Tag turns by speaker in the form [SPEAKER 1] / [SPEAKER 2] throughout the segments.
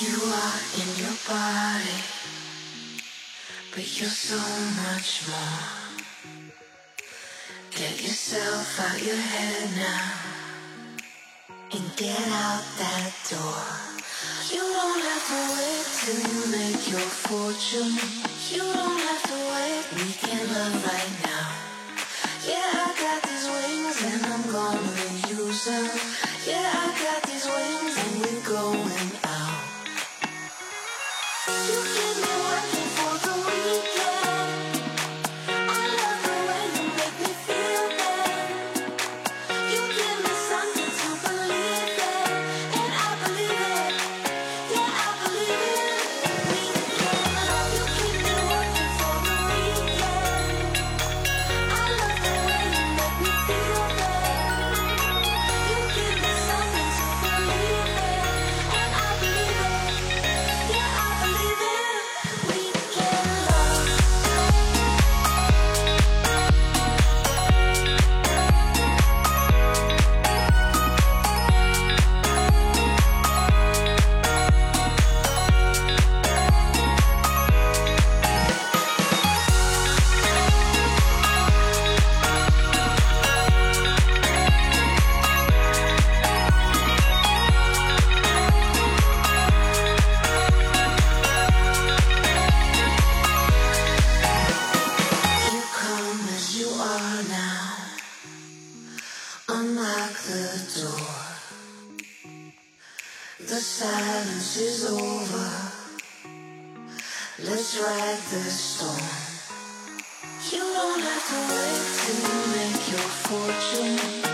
[SPEAKER 1] You are in your body, but you're so much more. Get yourself out your head now and get out that door. You don't have to wait till you make your fortune. You don't have to wait, we can love right now. Yeah, I got these wings and I'm gonna use them. Yeah, I Unlock the door. The silence is over. Let's ride the storm. You don't have to wait to make
[SPEAKER 2] your
[SPEAKER 3] fortune.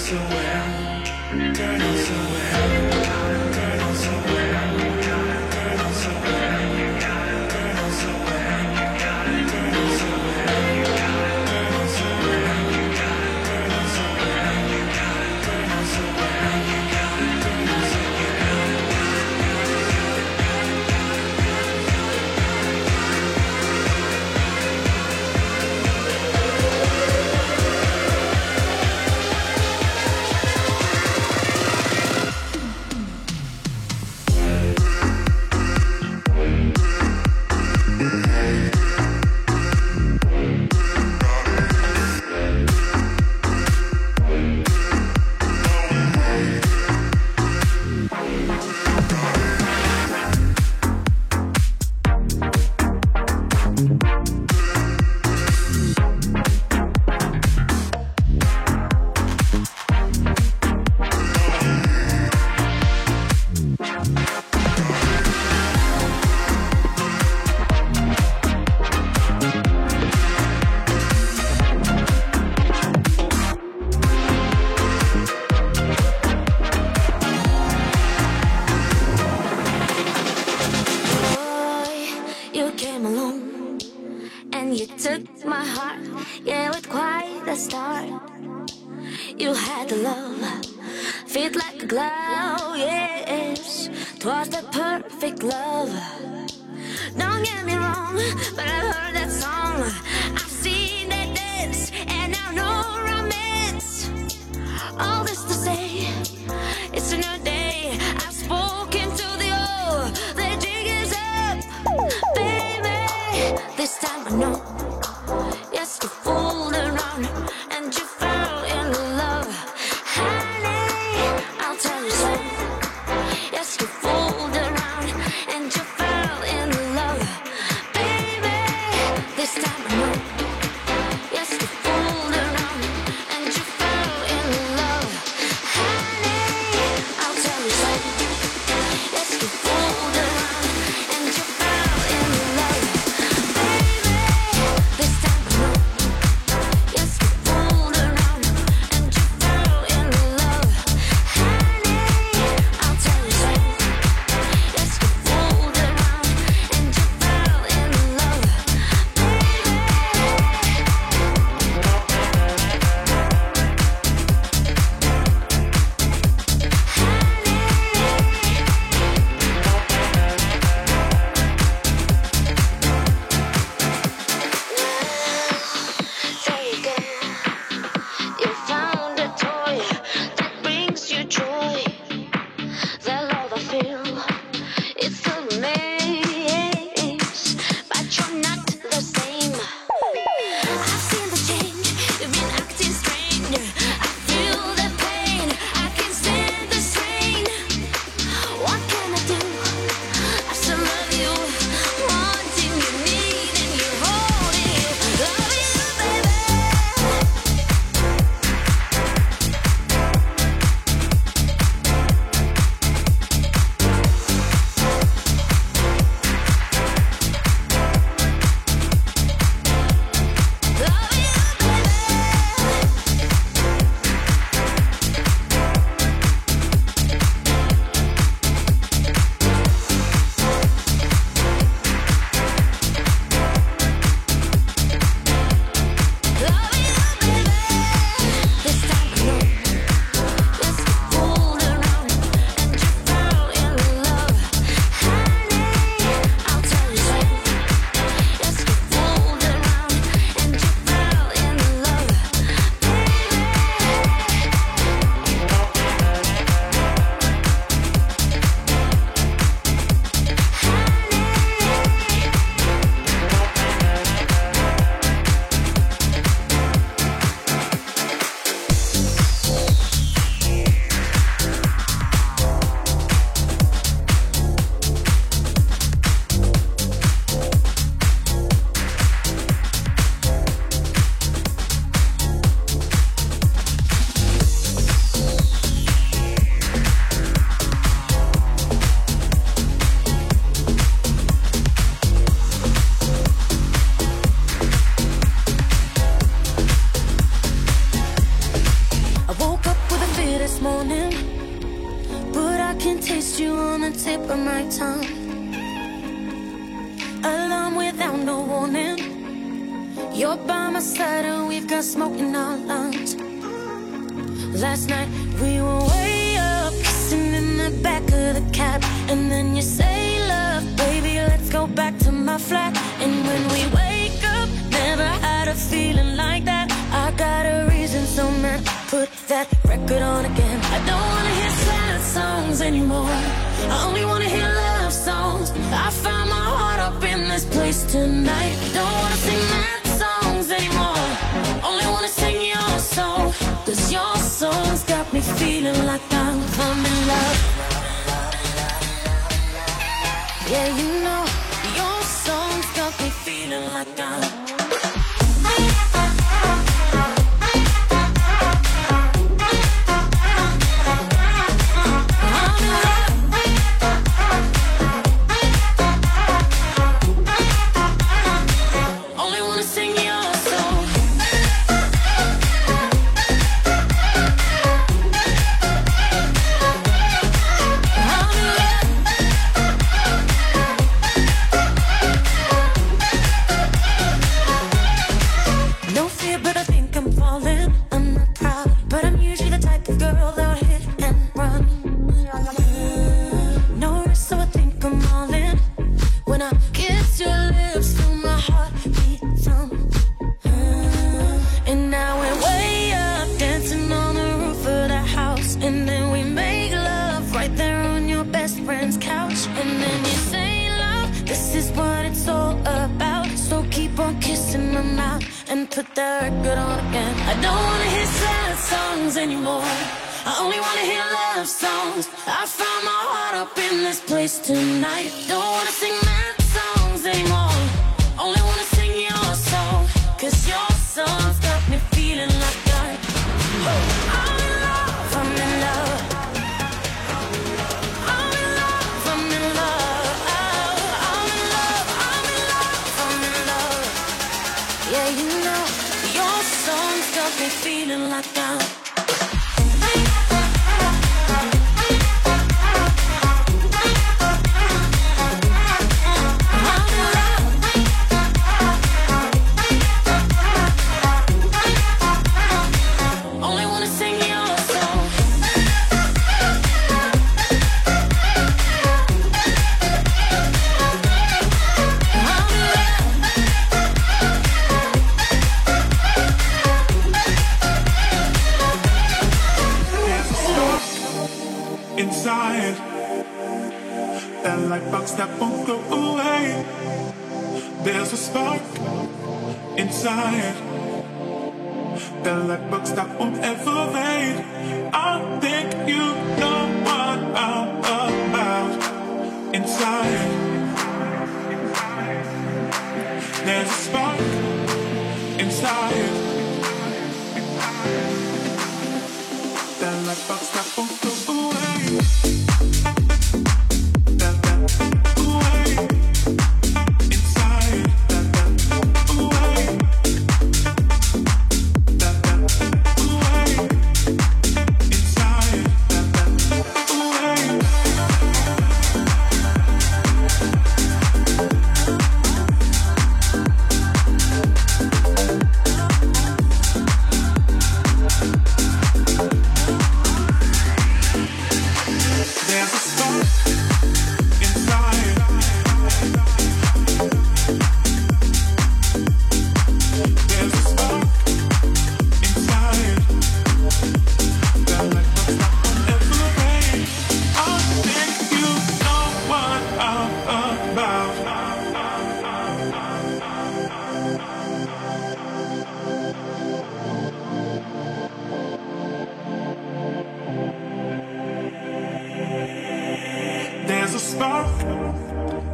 [SPEAKER 3] us around, turn us around, turn us around. This time Yeah, you know.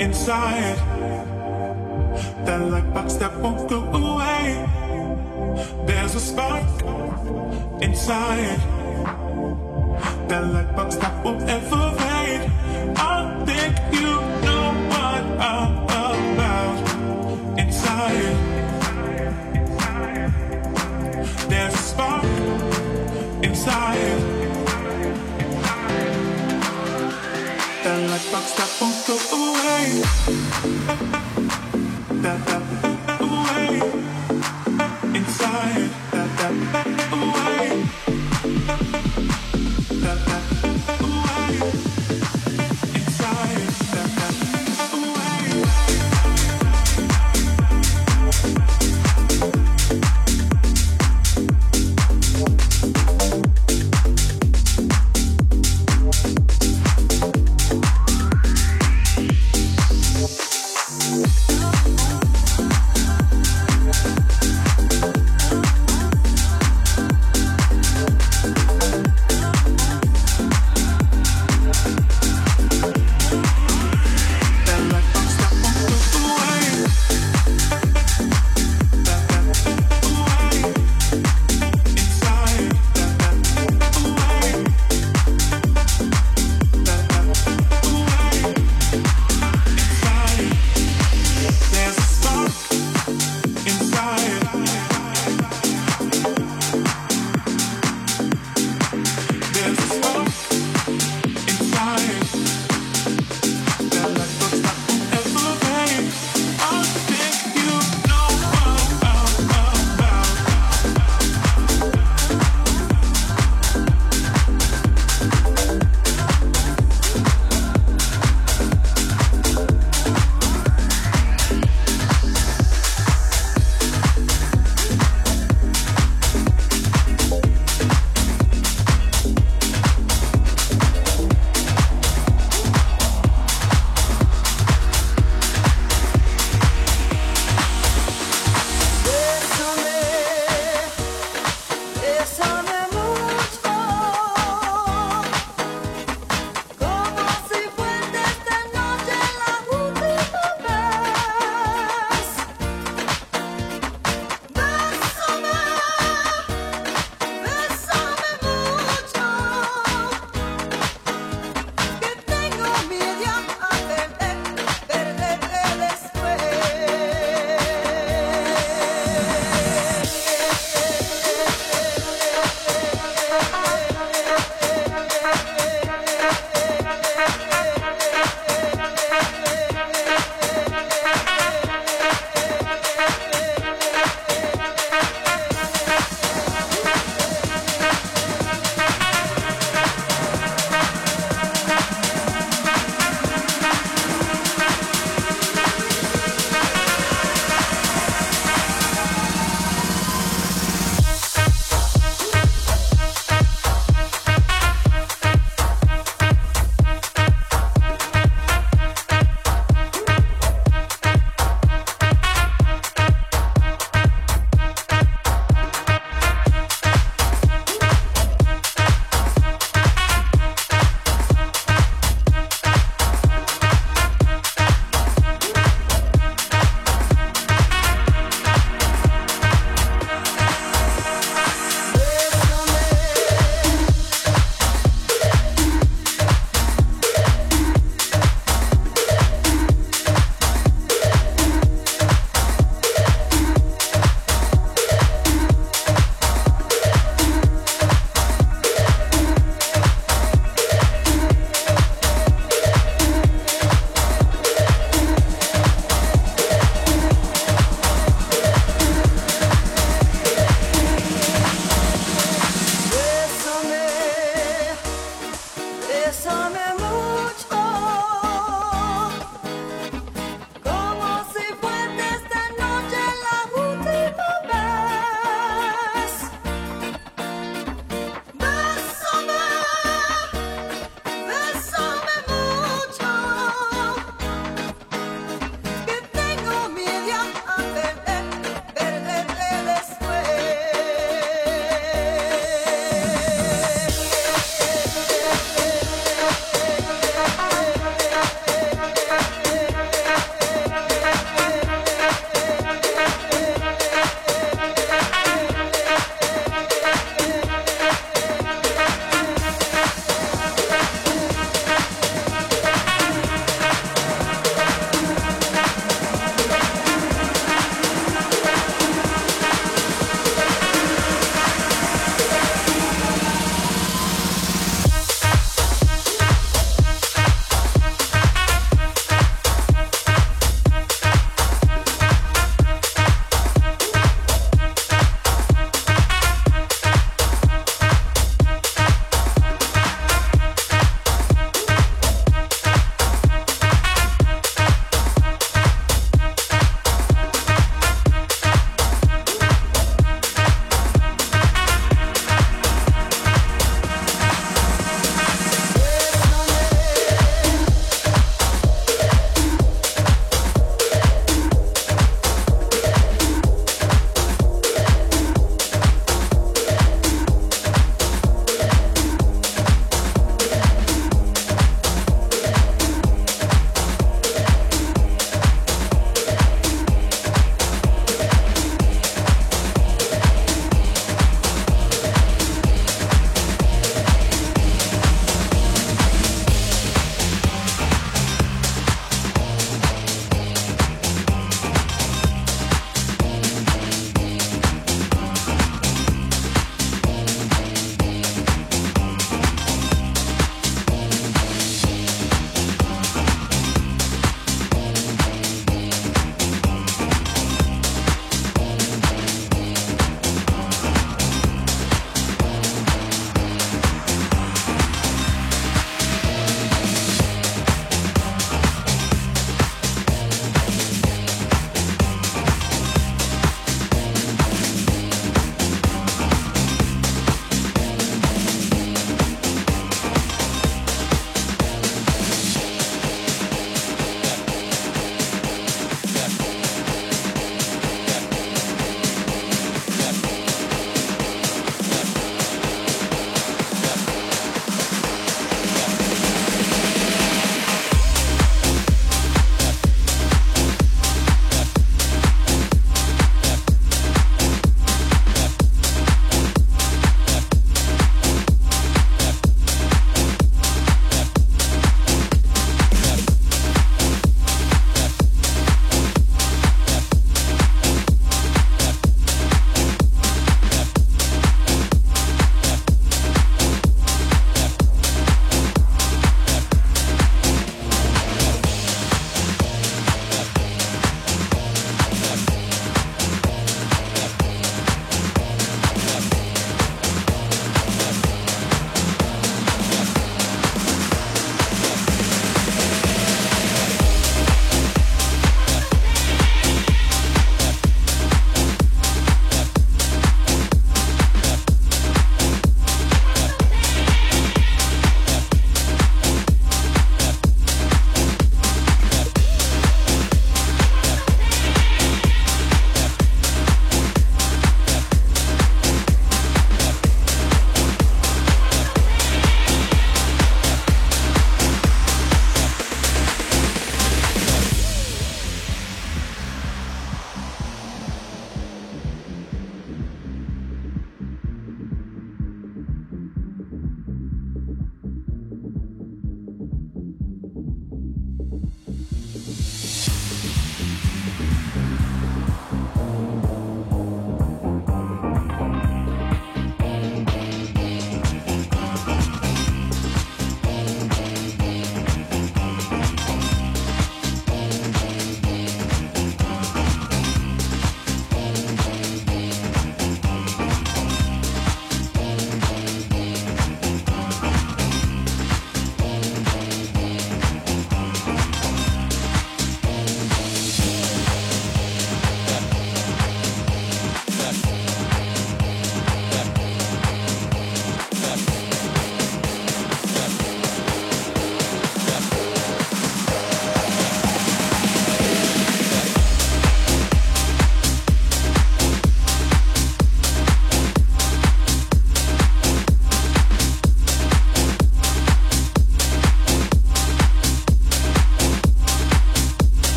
[SPEAKER 4] inside. That light box that won't go away. There's a spark inside. That light box that won't ever fade. I think you know what I'm about. Inside. There's a spark inside. box stop won't go away.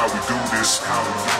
[SPEAKER 5] How we do this. How we do this.